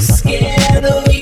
scared of you.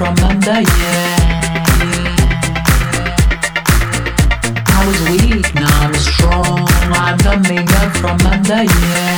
from under, yeah. I was weak, now I'm strong. I'm the up from under, yeah.